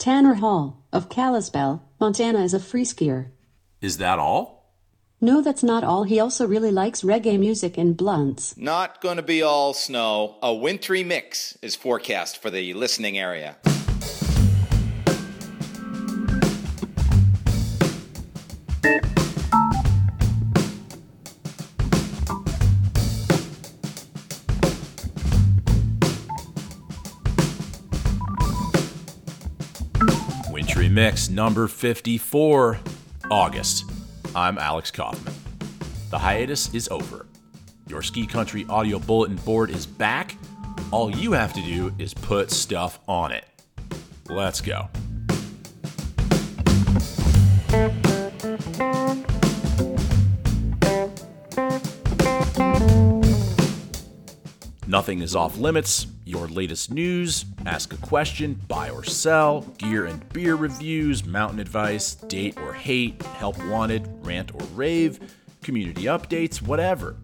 Tanner Hall of Kalispell, Montana is a free skier. Is that all? No, that's not all. He also really likes reggae music and blunts. Not going to be all snow. A wintry mix is forecast for the listening area. Mix number 54, August. I'm Alex Kaufman. The hiatus is over. Your Ski Country audio bulletin board is back. All you have to do is put stuff on it. Let's go. Nothing is off limits. Your latest news, ask a question, buy or sell, gear and beer reviews, mountain advice, date or hate, help wanted, rant or rave, community updates, whatever.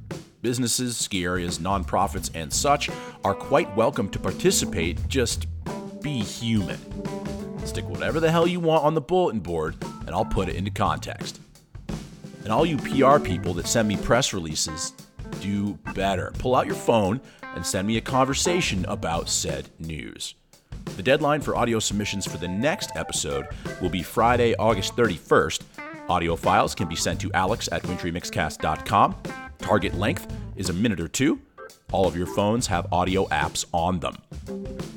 Businesses, ski areas, nonprofits, and such are quite welcome to participate. Just be human. Stick whatever the hell you want on the bulletin board, and I'll put it into context. And all you PR people that send me press releases, do better. Pull out your phone and send me a conversation about said news. The deadline for audio submissions for the next episode will be Friday, August 31st. Audio files can be sent to alex at wintrymixcast.com. Target length is a minute or two. All of your phones have audio apps on them.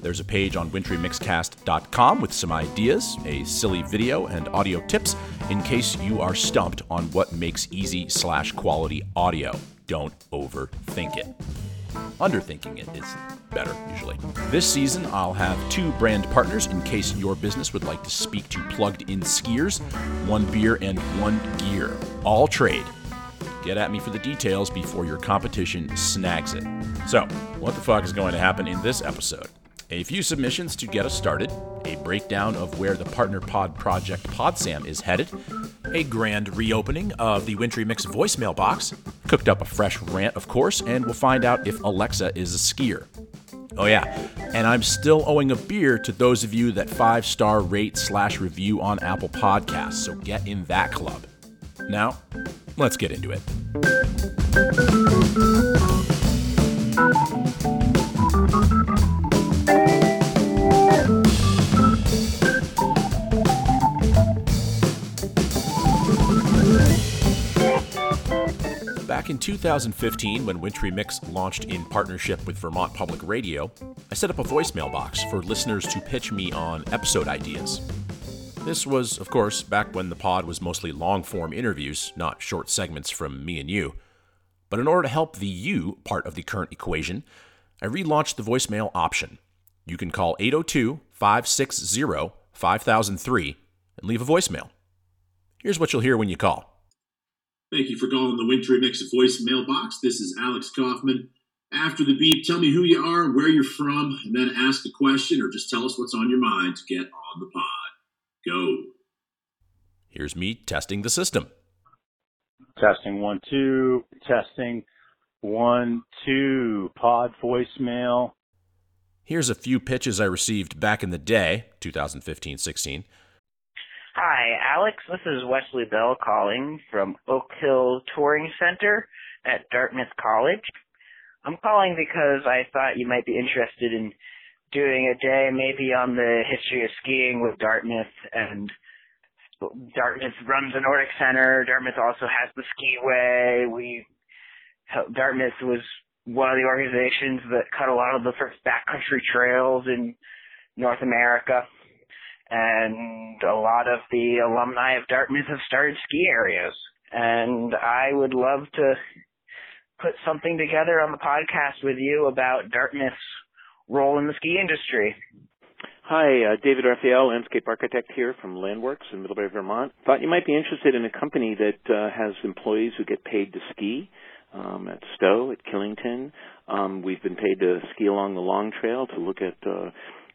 There's a page on wintrymixcast.com with some ideas, a silly video, and audio tips in case you are stumped on what makes easy slash quality audio. Don't overthink it. Underthinking it is better, usually. This season, I'll have two brand partners in case your business would like to speak to plugged in skiers, one beer and one gear. All trade. Get at me for the details before your competition snags it. So, what the fuck is going to happen in this episode? A few submissions to get us started, a breakdown of where the Partner Pod Project PodSam is headed, a grand reopening of the Wintry Mix voicemail box, cooked up a fresh rant, of course, and we'll find out if Alexa is a skier. Oh yeah, and I'm still owing a beer to those of you that five star rate slash review on Apple Podcasts, so get in that club. Now, let's get into it. Back in 2015, when Wintry Mix launched in partnership with Vermont Public Radio, I set up a voicemail box for listeners to pitch me on episode ideas. This was, of course, back when the pod was mostly long form interviews, not short segments from me and you. But in order to help the you part of the current equation, I relaunched the voicemail option. You can call 802 560 5003 and leave a voicemail. Here's what you'll hear when you call. Thank you for calling the Wintry Mix voicemail box. This is Alex Kaufman. After the beep, tell me who you are, where you're from, and then ask a question or just tell us what's on your mind to get on the pod. Go. Here's me testing the system. Testing one, two. Testing one, two. Pod voicemail. Here's a few pitches I received back in the day, 2015 16. Hi, Alex. This is Wesley Bell calling from Oak Hill Touring Center at Dartmouth College. I'm calling because I thought you might be interested in doing a day maybe on the history of skiing with Dartmouth and Dartmouth runs the Nordic Center. Dartmouth also has the skiway. We Dartmouth was one of the organizations that cut a lot of the first backcountry trails in North America and a lot of the alumni of Dartmouth have started ski areas. And I would love to put something together on the podcast with you about Dartmouth's role in the ski industry. Hi, uh, David Raphael, landscape architect here from Landworks in Middlebury, Vermont. Thought you might be interested in a company that uh, has employees who get paid to ski. Um, at Stowe, at Killington, um, we've been paid to ski along the Long Trail to look at uh,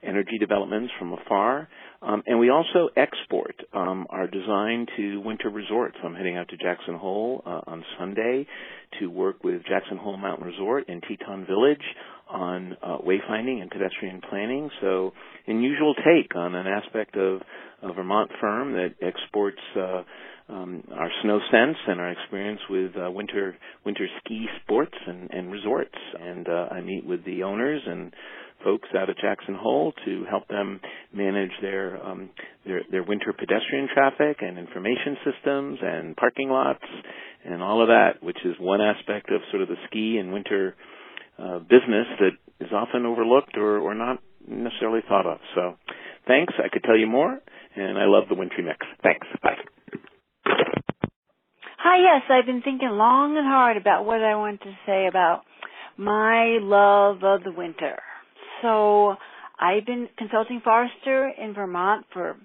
energy developments from afar. Um, and we also export um, our design to winter resorts. I'm heading out to Jackson Hole uh, on Sunday to work with Jackson Hole Mountain Resort in Teton Village on uh, wayfinding and pedestrian planning. So, unusual take on an aspect of a Vermont firm that exports uh, um, our snow sense and our experience with uh, winter winter ski sports and, and resorts. And uh, I meet with the owners and folks out at Jackson Hole to help them manage their um, their, their winter pedestrian traffic and information systems and parking lots and all of that, which is one aspect of sort of the ski and winter uh, business that is often overlooked or, or not necessarily thought of. So, thanks. I could tell you more, and I love the wintry mix. Thanks. Bye. Hi, yes, I've been thinking long and hard about what I want to say about my love of the winter. So, I've been consulting forester in Vermont for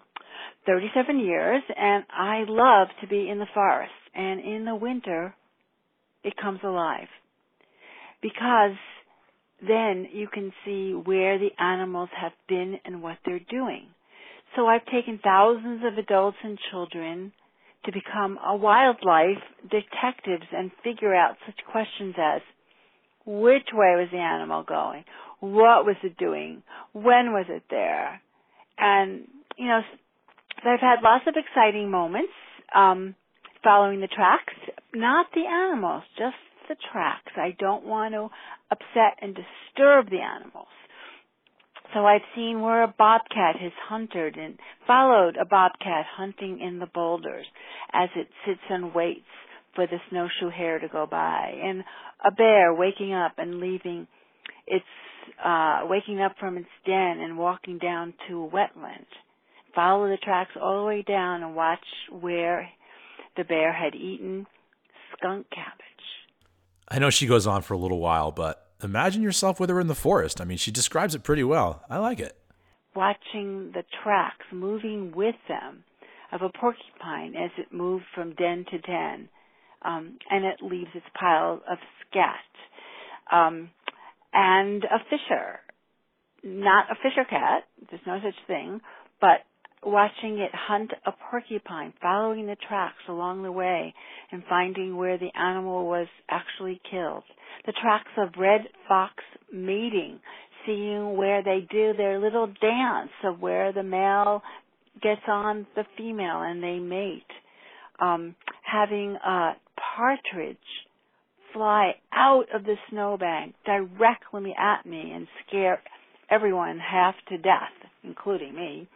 37 years, and I love to be in the forest. And in the winter, it comes alive. Because then you can see where the animals have been and what they're doing. So I've taken thousands of adults and children to become a wildlife detectives and figure out such questions as which way was the animal going? What was it doing? When was it there? And, you know, I've had lots of exciting moments, um, following the tracks, not the animals, just the tracks. I don't want to upset and disturb the animals. So I've seen where a bobcat has hunted and followed a bobcat hunting in the boulders as it sits and waits for the snowshoe hare to go by, and a bear waking up and leaving its uh waking up from its den and walking down to a wetland. Follow the tracks all the way down and watch where the bear had eaten skunk cabbage. I know she goes on for a little while, but imagine yourself with her in the forest. I mean, she describes it pretty well. I like it. Watching the tracks moving with them of a porcupine as it moved from den to den, um, and it leaves its pile of scat. Um, and a fisher, not a fisher cat, there's no such thing, but watching it hunt a porcupine, following the tracks along the way and finding where the animal was actually killed. The tracks of red fox mating, seeing where they do their little dance of where the male gets on the female and they mate. Um, having a partridge fly out of the snowbank directly at me and scare everyone half to death, including me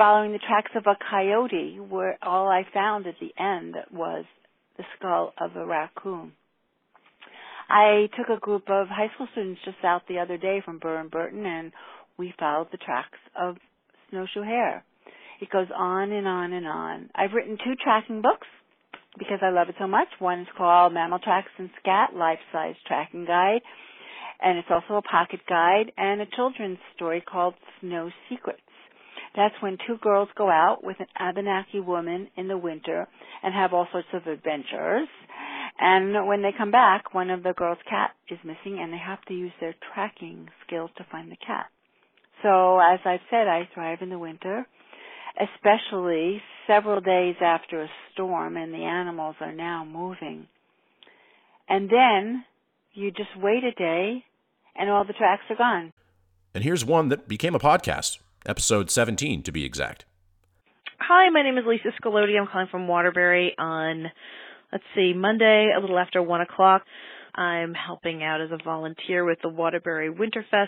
following the tracks of a coyote where all I found at the end was the skull of a raccoon. I took a group of high school students just out the other day from Burr and Burton and we followed the tracks of snowshoe hare. It goes on and on and on. I've written two tracking books because I love it so much. One is called Mammal Tracks and Scat, Life-Size Tracking Guide, and it's also a pocket guide and a children's story called Snow Secrets. That's when two girls go out with an Abenaki woman in the winter and have all sorts of adventures. And when they come back, one of the girls' cat is missing and they have to use their tracking skills to find the cat. So as I've said, I thrive in the winter, especially several days after a storm and the animals are now moving. And then you just wait a day and all the tracks are gone. And here's one that became a podcast episode 17 to be exact. Hi, my name is Lisa Scalodi. I'm calling from Waterbury on, let's see, Monday, a little after 1 o'clock. I'm helping out as a volunteer with the Waterbury Winterfest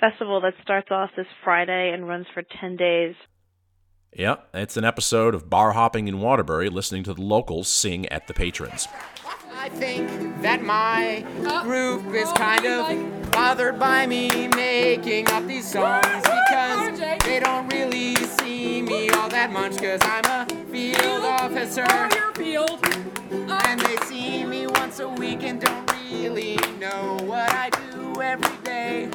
festival that starts off this Friday and runs for 10 days. Yeah, it's an episode of bar hopping in Waterbury, listening to the locals sing at the patrons. I think that my group is kind of bothered by me making up these songs because they don't really see me all that much because I'm a field officer. And they see me once a week and don't really know what I do every day,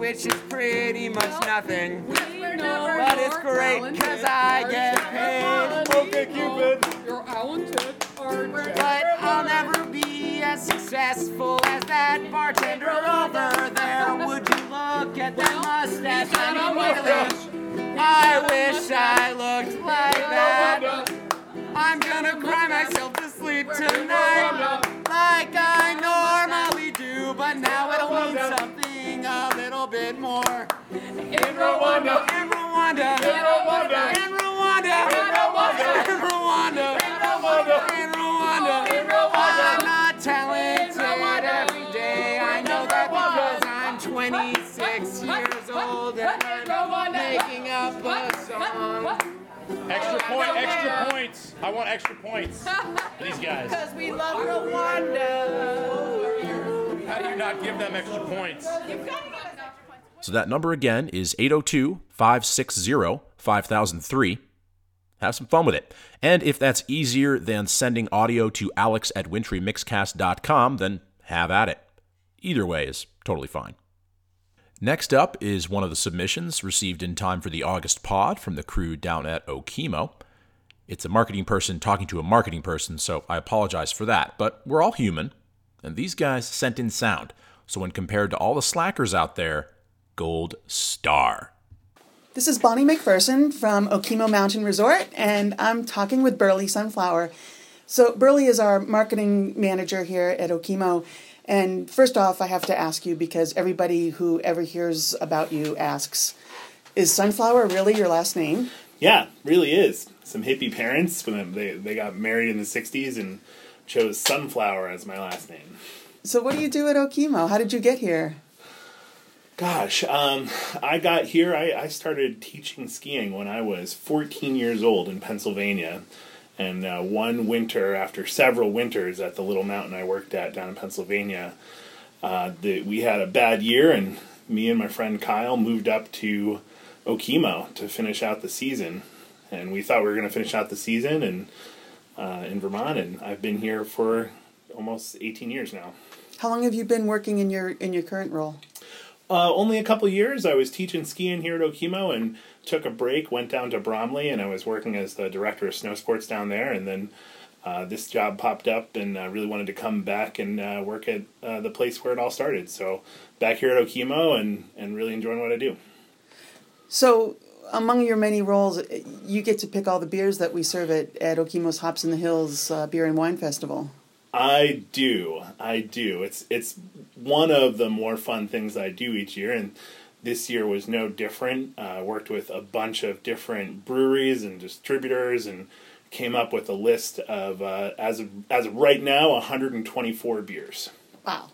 which is pretty much nothing. But it's great because I get paid. Okay, Cupid. You're talented. But I'll never be as successful as that bartender over there. Would you look at that mustache? I mean, really, I wish I looked like that. I'm gonna cry myself to sleep tonight, like I normally do, but now it'll mean something. Bit more. In Rwanda, in Rwanda, in Rwanda, in Rwanda, in Rwanda, in Rwanda, in Rwanda, in Rwanda. I'm not talented every day. I know that because I'm 26 years old and I'm making up a song. Extra point, extra points. I want extra points. These guys. Because we love Rwanda. How do you not give them extra points? So that number again is 802 560 5003. Have some fun with it. And if that's easier than sending audio to alex at wintrymixcast.com, then have at it. Either way is totally fine. Next up is one of the submissions received in time for the August pod from the crew down at Okemo. It's a marketing person talking to a marketing person, so I apologize for that, but we're all human, and these guys sent in sound. So when compared to all the slackers out there, gold star. This is Bonnie McPherson from Okemo Mountain Resort, and I'm talking with Burley Sunflower. So, Burley is our marketing manager here at Okemo. And first off, I have to ask you because everybody who ever hears about you asks, is Sunflower really your last name? Yeah, really is. Some hippie parents when they they got married in the '60s and chose Sunflower as my last name. So, what do you do at Okemo? How did you get here? Gosh, um, I got here. I, I started teaching skiing when I was 14 years old in Pennsylvania. And uh, one winter, after several winters at the little mountain I worked at down in Pennsylvania, uh, the, we had a bad year, and me and my friend Kyle moved up to Okemo to finish out the season. And we thought we were going to finish out the season and uh, in Vermont, and I've been here for almost 18 years now. How long have you been working in your in your current role? Uh, only a couple years. I was teaching skiing here at Okemo and took a break, went down to Bromley, and I was working as the director of snow sports down there. And then uh, this job popped up, and I really wanted to come back and uh, work at uh, the place where it all started. So back here at Okemo and, and really enjoying what I do. So, among your many roles, you get to pick all the beers that we serve at, at Okemo's Hops in the Hills uh, Beer and Wine Festival. I do. I do. It's it's one of the more fun things I do each year, and this year was no different. Uh, I worked with a bunch of different breweries and distributors, and came up with a list of uh, as of as of right now 124 beers. Wow,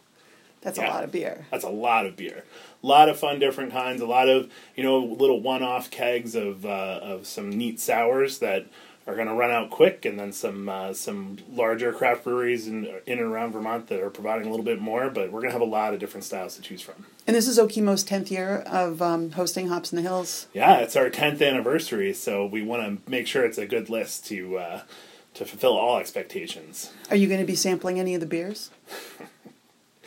that's Yeah. a lot of beer. That's a lot of beer. A lot of fun, different kinds. A lot of you know little one-off kegs of uh, of some neat sours that are going to run out quick, and then some uh, some larger craft breweries in in and around Vermont that are providing a little bit more. But we're going to have a lot of different styles to choose from. And this is Okemo's 10th year of um, hosting Hops in the Hills. Yeah, it's our tenth anniversary, so we want to make sure it's a good list to uh, to fulfill all expectations. Are you going to be sampling any of the beers?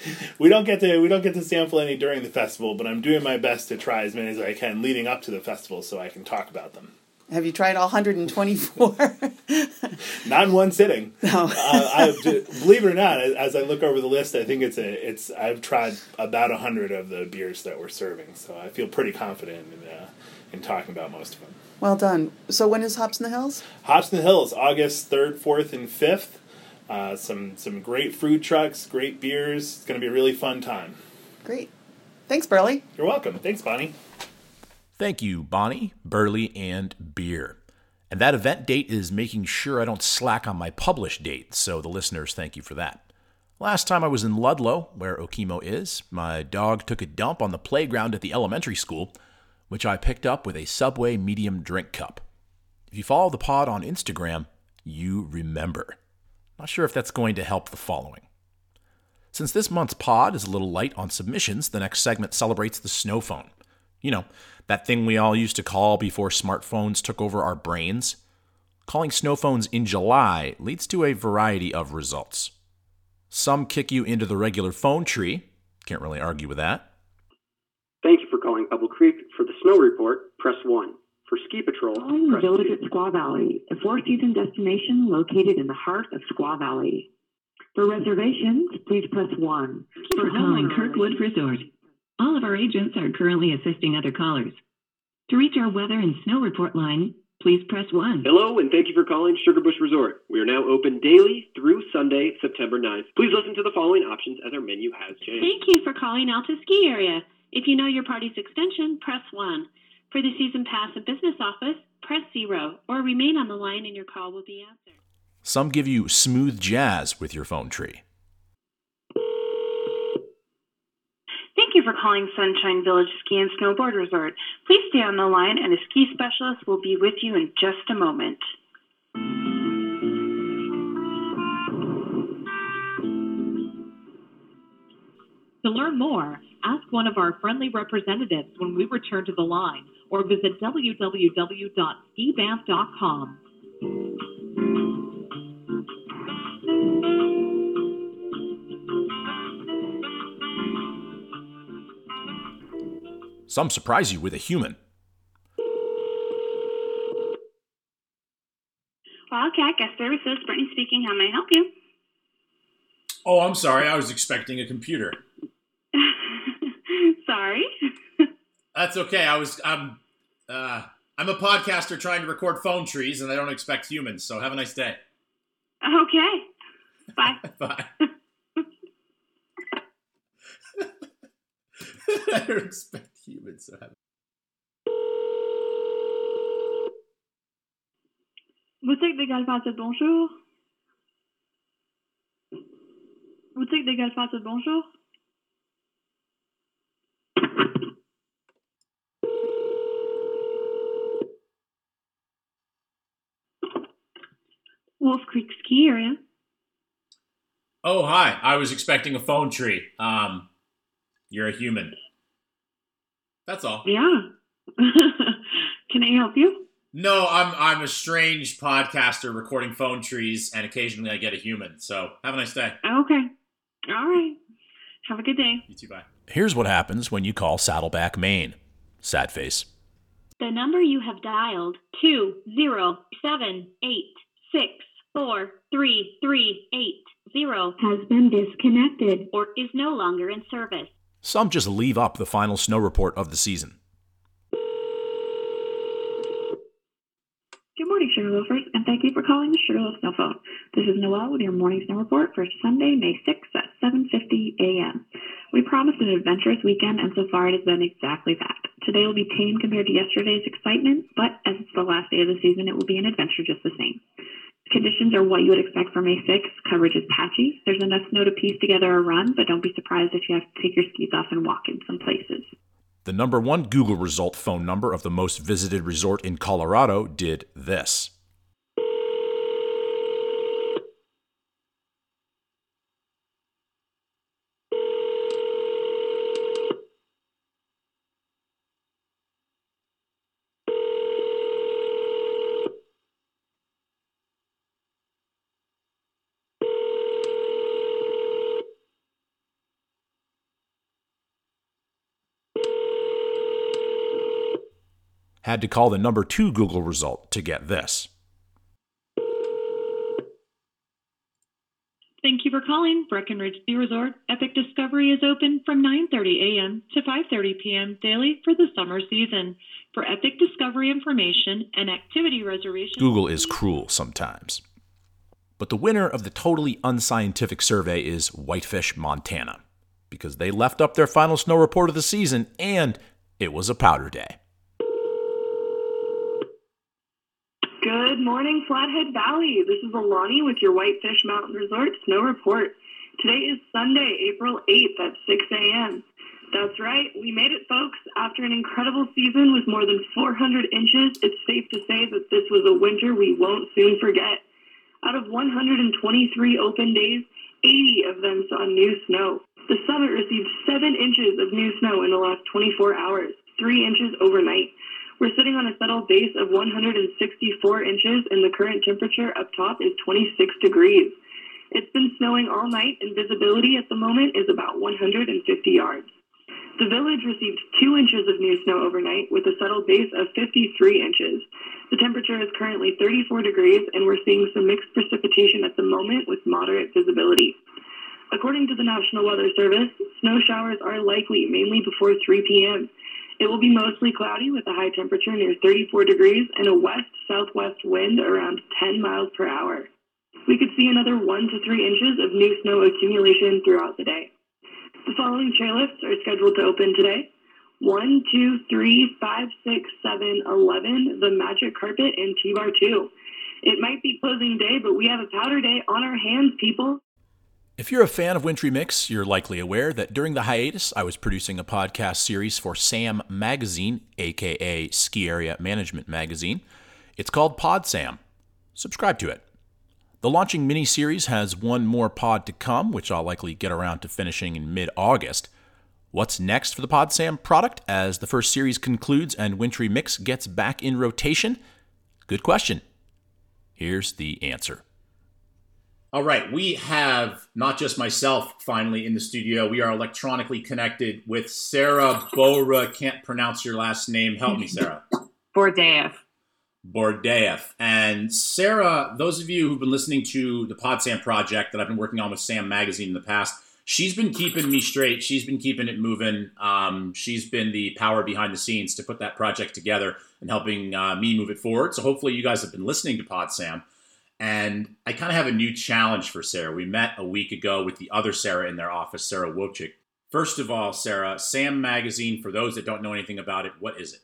We don't get to we don't get to sample any during the festival, but I'm doing my best to try as many as I can leading up to the festival, so I can talk about them. Have you tried all 124? Not in one sitting. No. uh, I, believe it or not, as I look over the list, I think it's a it's I've tried about a hundred of the beers that we're serving, so I feel pretty confident in uh, in talking about most of them. well done. So, when is Hops in the Hills? Hops in the Hills, August third, fourth, and fifth. Uh, some some great food trucks, great beers. It's going to be a really fun time. Great. Thanks, Burley. You're welcome. Thanks, Bonnie. Thank you, Bonnie, Burley, and Beer. And that event date is making sure I don't slack on my published date, so the listeners thank you for that. Last time I was in Ludlow, where Okemo is, my dog took a dump on the playground at the elementary school, which I picked up with a Subway medium drink cup. If you follow the pod on Instagram, you remember. Not sure if that's going to help the following. Since this month's pod is a little light on submissions, the next segment celebrates the snow phone. You know, that thing we all used to call before smartphones took over our brains. Calling snow phones in July leads to a variety of results. Some kick you into the regular phone tree. Can't really argue with that. Thank you for calling Pebble Creek. For the snow report, press 1. For ski patrol, Calling the village at Squaw Valley, a four-season destination located in the heart of Squaw Valley. For reservations, please press 1. for calling Kirkwood Resort. All of our agents are currently assisting other callers. To reach our weather and snow report line, please press 1. Hello, and thank you for calling Sugarbush Resort. We are now open daily through Sunday, September 9th. Please listen to the following options as our menu has changed. Thank you for calling Alta Ski Area. If you know your party's extension, press 1. For the season pass and business office, press 0 or remain on the line and your call will be answered. Some give you smooth jazz with your phone tree. Thank you for calling Sunshine Village Ski and Snowboard Resort. Please stay on the line and a ski specialist will be with you in just a moment. To learn more, ask one of our friendly representatives when we return to the line or visit www.skibanff.com. Some surprise you with a human. Wildcat Guest Services, Brittany speaking. How may I help you? Oh, I'm sorry. I was expecting a computer. Sorry. That's okay. I was I'm uh I'm a podcaster trying to record phone trees and I don't expect humans, so have a nice day. Okay. Bye. Bye. I don't expect humans, so have Boutique des Galfaces, bonjour. Boutique des Galfaces, bonjour. Wolf Creek Ski Area. Oh, hi. I was expecting a phone tree. Um you're a human. That's all. Yeah. Can I help you? No, I'm I'm a strange podcaster recording phone trees, and occasionally I get a human. So have a nice day. Okay. All right. Have a good day. You too. Bye. Here's what happens when you call Saddleback, Maine. Sad face. The number you have dialed, two zero seven eight six four three three eight zero, Has been disconnected. or is no longer in service. Some just leave up the final snow report of the season. Good morning, Sugarloafers, and thank you for calling the Sugarloaf Snow Phone. This is Noelle with your morning snow report for Sunday, May 6th at 7.50 a.m. We promised an adventurous weekend, and so far it has been exactly that. Today will be tame compared to yesterday's excitement, but as it's the last day of the season, it will be an adventure just the same. Conditions are what you would expect for May 6th. Coverage is patchy. There's enough snow to piece together a run, but don't be surprised if you have to take your skis off and walk in some places. The number one Google result phone number of the most visited resort in Colorado did this. Had to call the number two Google result to get this. Thank you for calling Breckenridge Ski Resort. Epic Discovery is open from 9:30 a.m. to 5:30 p.m. daily for the summer season. For Epic Discovery information and activity reservations, Google is cruel sometimes. But the winner of the totally unscientific survey is Whitefish, Montana, because they left up their final snow report of the season and it was a powder day. Good morning, Flathead Valley. This is Alani with your Whitefish Mountain Resort Snow Report. Today is Sunday, April 8th at 6 a.m. That's right, we made it, folks. After an incredible season with more than 400 inches, it's safe to say that this was a winter we won't soon forget. Out of 123 open days, 80 of them saw new snow. The summit received 7 inches of new snow in the last 24 hours, 3 inches overnight. We're sitting on a settled base of 164 inches, and the current temperature up top is 26 degrees. It's been snowing all night, and visibility at the moment is about 150 yards. The village received 2 inches of new snow overnight with a settled base of 53 inches. The temperature is currently 34 degrees, and we're seeing some mixed precipitation at the moment with moderate visibility. According to the National Weather Service, snow showers are likely mainly before 3 p.m. It will be mostly cloudy with a high temperature near 34 degrees and a west southwest wind around 10 miles per hour. We could see another 1 to 3 inches of new snow accumulation throughout the day. The following chairlifts are scheduled to open today One, two, three, five, six, seven, eleven. The Magic Carpet and T-Bar 2. It might be closing day, but we have a powder day on our hands, people. If you're a fan of Wintry Mix, you're likely aware that during the hiatus, I was producing a podcast series for Sam Magazine, aka Ski Area Management Magazine. It's called Pod Sam. Subscribe to it. The launching mini series has one more pod to come, which I'll likely get around to finishing in mid August. What's next for the Pod Sam product as the first series concludes and Wintry Mix gets back in rotation? Good question. Here's the answer. All right, we have not just myself finally in the studio. We are electronically connected with Sarah Bora. Can't pronounce your last name. Help me, Sarah. Bordeev. Bordeev. And Sarah, those of you who've been listening to the Pod Sam project that I've been working on with Sam Magazine in the past, she's been keeping me straight. She's been keeping it moving. Um, she's been the power behind the scenes to put that project together and helping uh, me move it forward. So hopefully you guys have been listening to Pod Sam. And I kind of have a new challenge for Sarah. We met a week ago with the other Sarah in their office, Sarah Wojcik. First of all, Sarah, Sam Magazine, for those that don't know anything about it, what is it?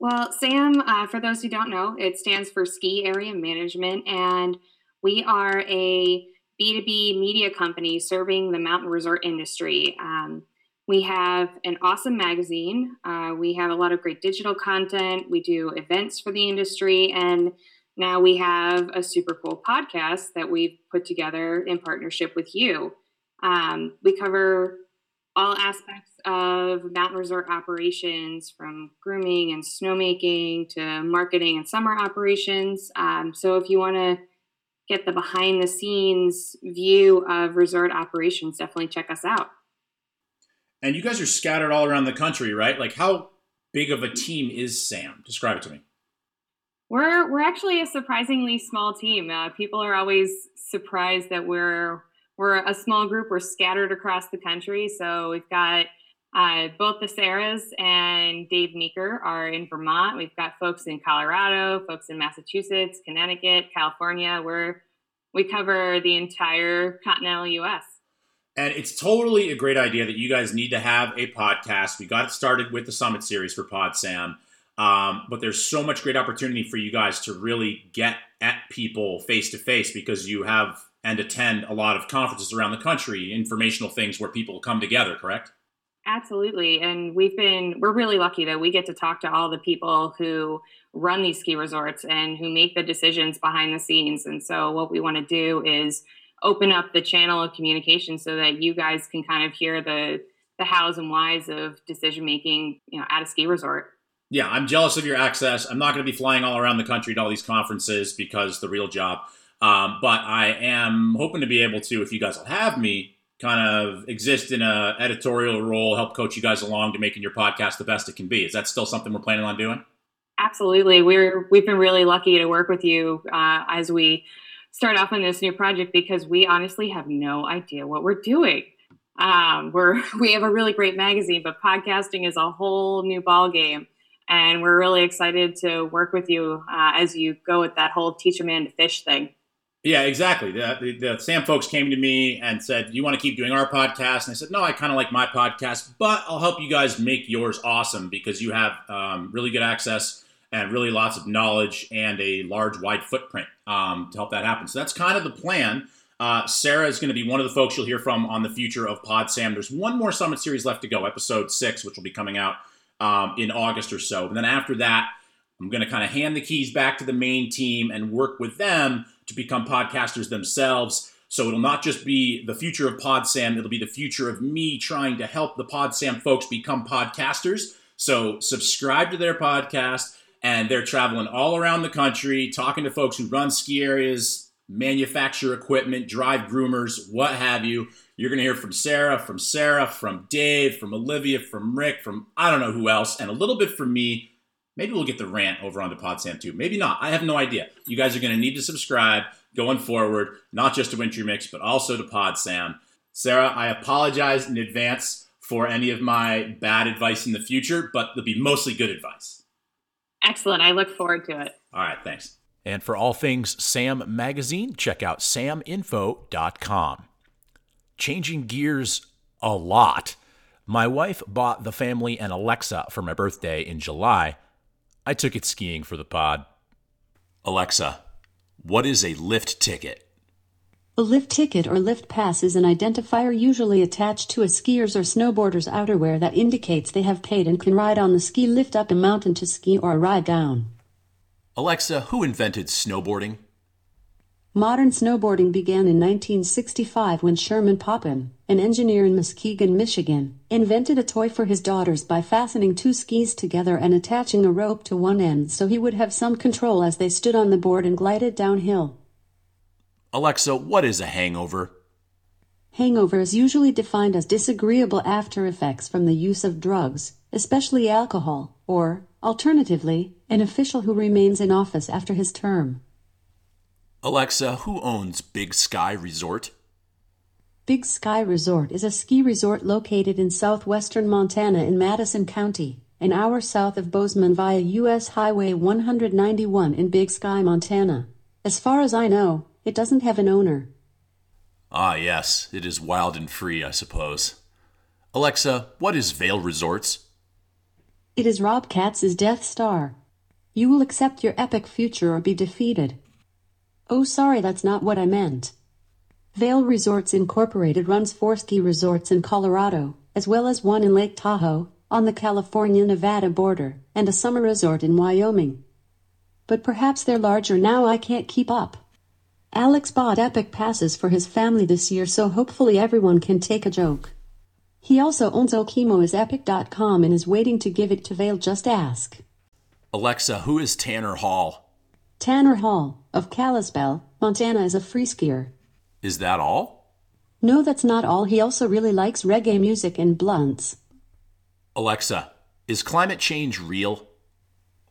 Well, SAM, uh, for those who don't know, it stands for Ski Area Management, and we are a B2B media company serving the mountain resort industry. Um, we have an awesome magazine. Uh, we have a lot of great digital content. We do events for the industry, and now we have a super cool podcast that we've put together in partnership with you. Um, we cover all aspects of mountain resort operations from grooming and snowmaking to marketing and summer operations. Um, so if you want to get the behind the scenes view of resort operations, definitely check us out. And you guys are scattered all around the country, right? Like, how big of a team is Sam? Describe it to me. We're we're actually a surprisingly small team. Uh, people are always surprised that we're we're a small group. We're scattered across the country. So we've got uh, both the Sarahs and Dave Meeker are in Vermont. We've got folks in Colorado, folks in Massachusetts, Connecticut, California. We're we cover the entire continental U.S. And it's totally a great idea that you guys need to have a podcast. We got it started with the Summit series for Pod Sam. Um, but there's so much great opportunity for you guys to really get at people face to face because you have and attend a lot of conferences around the country, informational things where people come together, correct? Absolutely. And we've been, we're really lucky that we get to talk to all the people who run these ski resorts and who make the decisions behind the scenes. And so, what we want to do is open up the channel of communication so that you guys can kind of hear the, the hows and whys of decision making, you know, at a ski resort. Yeah, I'm jealous of your access. I'm not going to be flying all around the country to all these conferences because the real job. Um, but I am hoping to be able to, if you guys will have me, kind of exist in a editorial role, help coach you guys along to making your podcast the best it can be. Is that still something we're planning on doing? Absolutely. We're we've been really lucky to work with you uh, as we start off on this new project because we honestly have no idea what we're doing. Um, we're we have a really great magazine, but podcasting is a whole new ball game, and we're really excited to work with you uh, as you go with that whole teach a man to fish thing. Yeah, exactly. The, the, the, Sam folks came to me and said, "You want to keep doing our podcast?" And I said, "No, I kind of like my podcast, but I'll help you guys make yours awesome because you have um, really good access and really lots of knowledge and a large, wide footprint um, to help that happen." So that's kind of the plan. Uh, Sarah is going to be one of the folks you'll hear from on the future of Pod Sam. There's one more summit series left to go, episode six, which will be coming out um, in August or so. And then after that, I'm going to kind of hand the keys back to the main team and work with them to become podcasters themselves. So it'll not just be the future of PodSam, it'll be the future of me trying to help the PodSam folks become podcasters. So subscribe to their podcast, and they're traveling all around the country, talking to folks who run ski areas, manufacture equipment, drive groomers, what have you. You're going to hear from Sarah, from Sarah, from Dave, from Olivia, from Rick, from I don't know who else, and a little bit from me Maybe we'll get the rant over onto PodSam too. Maybe not. I have no idea. You guys are going to need to subscribe going forward, not just to Wintry Mix, but also to PodSam. Sarah, I apologize in advance for any of my bad advice in the future, but there'll be mostly good advice. Excellent. I look forward to it. All right. Thanks. And for all things Sam Magazine, check out saminfo.com. Changing gears a lot. My wife bought the family an Alexa for my birthday in July. I took it skiing for the pod. Alexa, what is a lift ticket? A lift ticket or lift pass is an identifier usually attached to a skier's or snowboarder's outerwear that indicates they have paid and can ride on the ski lift up a mountain to ski or ride down. Alexa, who invented snowboarding? Modern snowboarding began in 1965 when Sherman Poppen, an engineer in Muskegon, Michigan, invented a toy for his daughters by fastening two skis together and attaching a rope to one end so he would have some control as they stood on the board and glided downhill. Alexa, what is a hangover? Hangover is usually defined as disagreeable after effects from the use of drugs, especially alcohol, or, alternatively, an official who remains in office after his term. Alexa, who owns Big Sky Resort? Big Sky Resort is a ski resort located in southwestern Montana in Madison County, an hour south of Bozeman via U.S. Highway 191 in Big Sky, Montana. As far as I know, it doesn't have an owner. Ah, yes, it is wild and free, I suppose. Alexa, what is Vail Resorts? It is Rob Katz's Death Star. You will accept your epic future or be defeated. Oh, sorry, that's not what I meant. Vail Resorts Incorporated runs four ski resorts in Colorado, as well as one in Lake Tahoe, on the California Nevada border, and a summer resort in Wyoming. But perhaps they're larger now, I can't keep up. Alex bought Epic passes for his family this year, so hopefully everyone can take a joke. He also owns Okemo as Epic.com and is waiting to give it to Vail. Just ask. Alexa, who is Tanner Hall? Tanner Hall, of Kalispell, Montana, is a free skier. Is that all? No, that's not all. He also really likes reggae music and blunts. Alexa, is climate change real?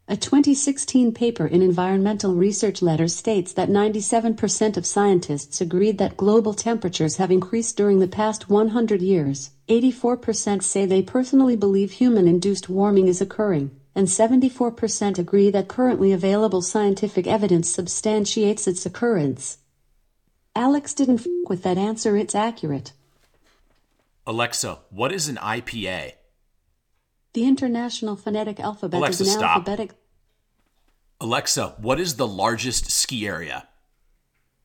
A 2016 paper in Environmental Research Letters states that 97% of scientists agreed that global temperatures have increased during the past 100 years. 84% say they personally believe human induced warming is occurring, and 74% agree that currently available scientific evidence substantiates its occurrence. Alex didn't f with that answer, it's accurate. Alexa, what is an IPA? The International Phonetic Alphabet Alexa, is an stop. alphabetic. Alexa, what is the largest ski area?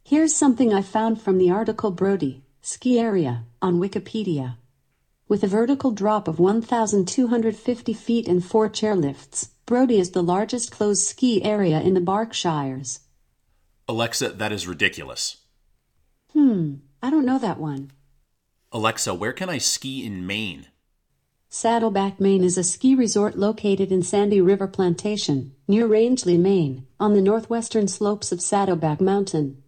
Here's something I found from the article Brodie, ski area, on Wikipedia. With a vertical drop of 1,250 feet and four chairlifts, Brodie is the largest closed ski area in the Berkshires. Alexa, that is ridiculous. Hmm, I don't know that one. Alexa, where can I ski in Maine? Saddleback, Maine is a ski resort located in Sandy River Plantation, near Rangeley, Maine, on the northwestern slopes of Saddleback Mountain.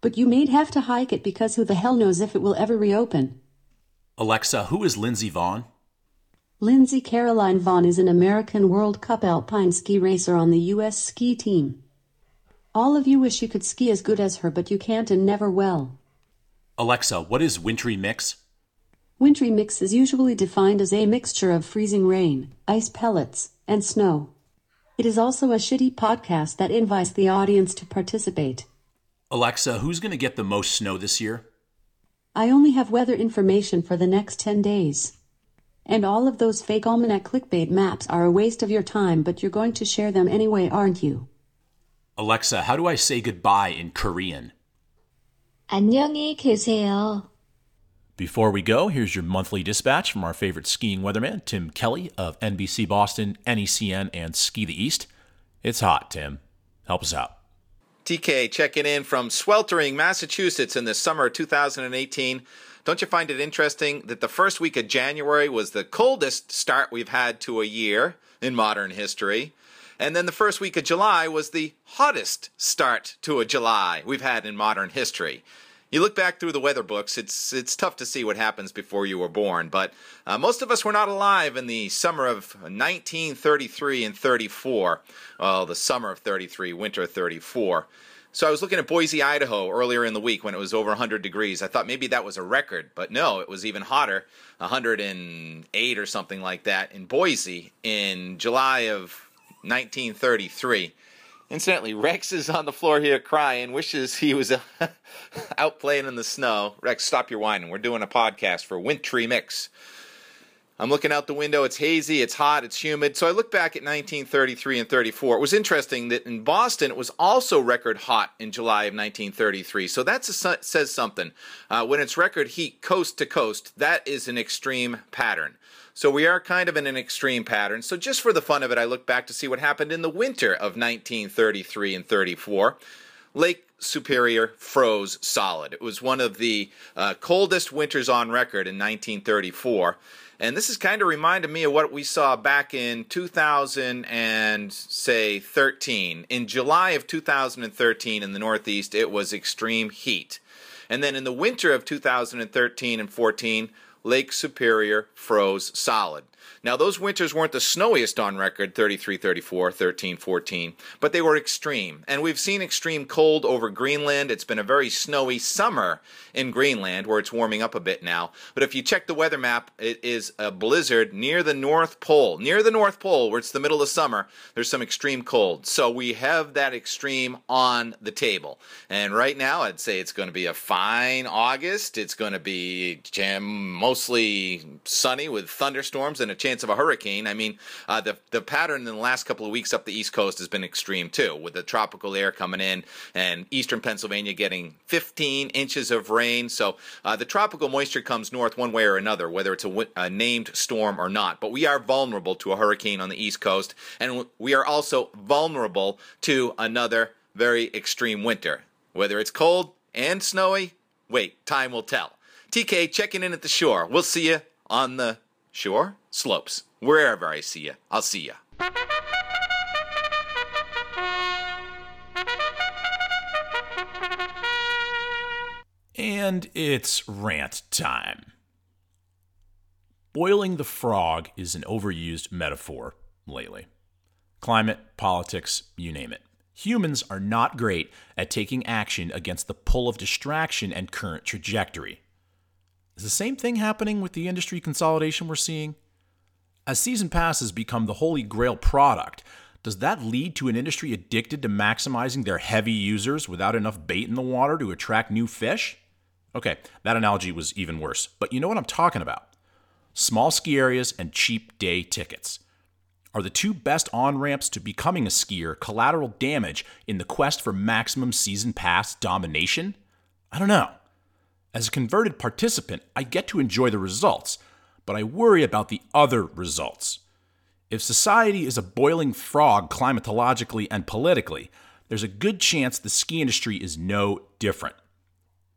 But you may have to hike it because who the hell knows if it will ever reopen. Alexa, who is Lindsey Vonn? Lindsay Caroline Vonn is an American World Cup alpine ski racer on the U.S. ski team. All of you wish you could ski as good as her, but you can't and never will. Alexa, what is wintry mix? Wintry mix is usually defined as a mixture of freezing rain, ice pellets, and snow. It is also a shitty podcast that invites the audience to participate. Alexa, who's going to get the most snow this year? I only have weather information for the next 10 days. And all of those fake almanac clickbait maps are a waste of your time, but you're going to share them anyway, aren't you? Alexa, how do I say goodbye in Korean? 안녕히 계세요. Before we go, here's your monthly dispatch from our favorite skiing weatherman, Tim Kelly of NBC Boston, NECN, and Ski the East. It's hot, Tim. Help us out. TK checking in from sweltering Massachusetts in the summer of 2018. Don't you find it interesting that the first week of January was the coldest start we've had to a year in modern history? And then the first week of July was the hottest start to a July we've had in modern history. You look back through the weather books, it's it's tough to see what happens before you were born, but uh, most of us were not alive in the summer of 1933 and 34. Well, the summer of 33, winter of 34. So I was looking at Boise, Idaho earlier in the week when it was over 100 degrees. I thought maybe that was a record, but no, it was even hotter, 108 or something like that in Boise in July of 1933. Incidentally, Rex is on the floor here crying, wishes he was uh, out playing in the snow. Rex, stop your whining. We're doing a podcast for Wintry Mix. I'm looking out the window. It's hazy, it's hot, it's humid. So I look back at 1933 and 34. It was interesting that in Boston, it was also record hot in July of 1933. So that says something. Uh, when it's record heat coast to coast, that is an extreme pattern. So we are kind of in an extreme pattern. So just for the fun of it, I look back to see what happened in the winter of 1933 and 34. Lake Superior froze solid. It was one of the uh, coldest winters on record in 1934. And this is kind of reminded me of what we saw back in 2000 and say 13. In July of 2013 in the Northeast, it was extreme heat. And then in the winter of 2013 and 14, Lake Superior froze solid. Now, those winters weren't the snowiest on record 33, 34, 13, 14, but they were extreme. And we've seen extreme cold over Greenland. It's been a very snowy summer in Greenland, where it's warming up a bit now. But if you check the weather map, it is a blizzard near the North Pole. Near the North Pole, where it's the middle of summer, there's some extreme cold. So we have that extreme on the table. And right now, I'd say it's going to be a fine August. It's going to be mostly sunny with thunderstorms and a chance of a hurricane. I mean, uh, the the pattern in the last couple of weeks up the East Coast has been extreme too, with the tropical air coming in and eastern Pennsylvania getting 15 inches of rain. So uh, the tropical moisture comes north one way or another, whether it's a, a named storm or not. But we are vulnerable to a hurricane on the East Coast, and we are also vulnerable to another very extreme winter, whether it's cold and snowy. Wait, time will tell. TK checking in at the shore. We'll see you on the shore, slopes, wherever I see you. I'll see you. And it's rant time. Boiling the frog is an overused metaphor lately. Climate, politics, you name it. Humans are not great at taking action against the pull of distraction and current trajectory. Is the same thing happening with the industry consolidation we're seeing? As season passes become the holy grail product, does that lead to an industry addicted to maximizing their heavy users without enough bait in the water to attract new fish? Okay, that analogy was even worse, but you know what I'm talking about. Small ski areas and cheap day tickets. Are the two best on ramps to becoming a skier collateral damage in the quest for maximum season pass domination? I don't know. As a converted participant, I get to enjoy the results, but I worry about the other results. If society is a boiling frog climatologically and politically, there's a good chance the ski industry is no different.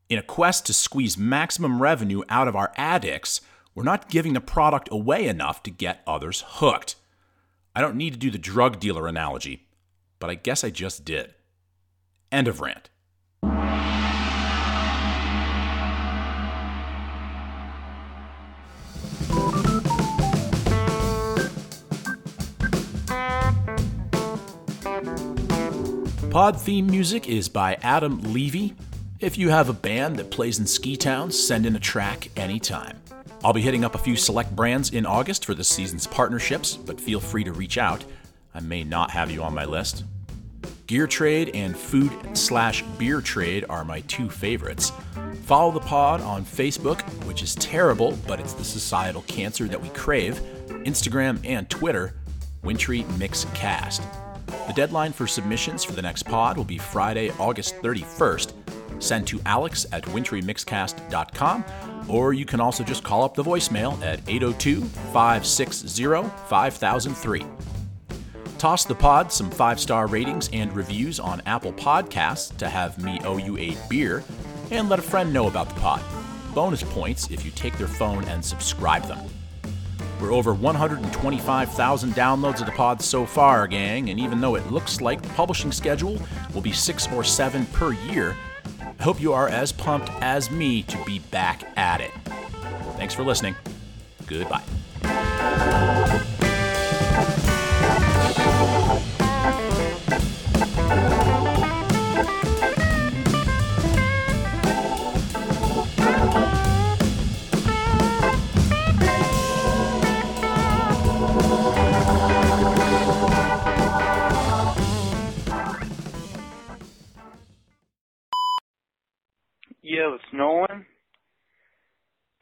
In a quest to squeeze maximum revenue out of our addicts, we're not giving the product away enough to get others hooked. I don't need to do the drug dealer analogy, but I guess I just did. End of rant. Pod theme music is by Adam Levy. If you have a band that plays in ski towns, send in a track anytime. I'll be hitting up a few select brands in August for this season's partnerships, but feel free to reach out. I may not have you on my list. Gear Trade and Food slash Beer Trade are my two favorites. Follow the pod on Facebook, which is terrible, but it's the societal cancer that we crave. Instagram and Twitter, Wintry Mix Cast. The deadline for submissions for the next pod will be Friday, August 31st. Send to alex at wintrymixcast.com, or you can also just call up the voicemail at 802 560 5003. Toss the pod some five star ratings and reviews on Apple Podcasts to have me owe you a beer, and let a friend know about the pod. Bonus points if you take their phone and subscribe them. We're over 125,000 downloads of the pod so far, gang, and even though it looks like the publishing schedule will be six or seven per year, I hope you are as pumped as me to be back at it. Thanks for listening. Goodbye.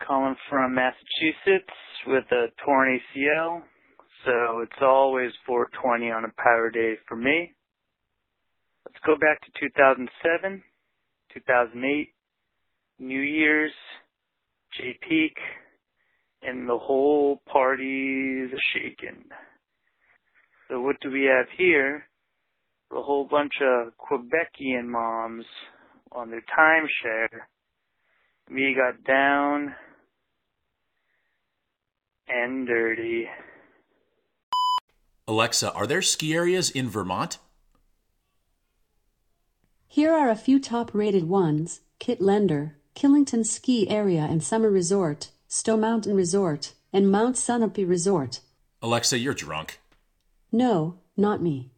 Calling from Massachusetts with a torn ACL, so it's always 420 on a power day for me. Let's go back to 2007, 2008, New Year's, Jay Peak, and the whole party's shaken. So what do we have here? A whole bunch of Quebecian moms on their timeshare. We got down and dirty. Alexa, are there ski areas in Vermont? Here are a few top rated ones Kittlender, Killington Ski Area and Summer Resort, Stowe Mountain Resort, and Mount Sunapee Resort. Alexa, you're drunk. No, not me.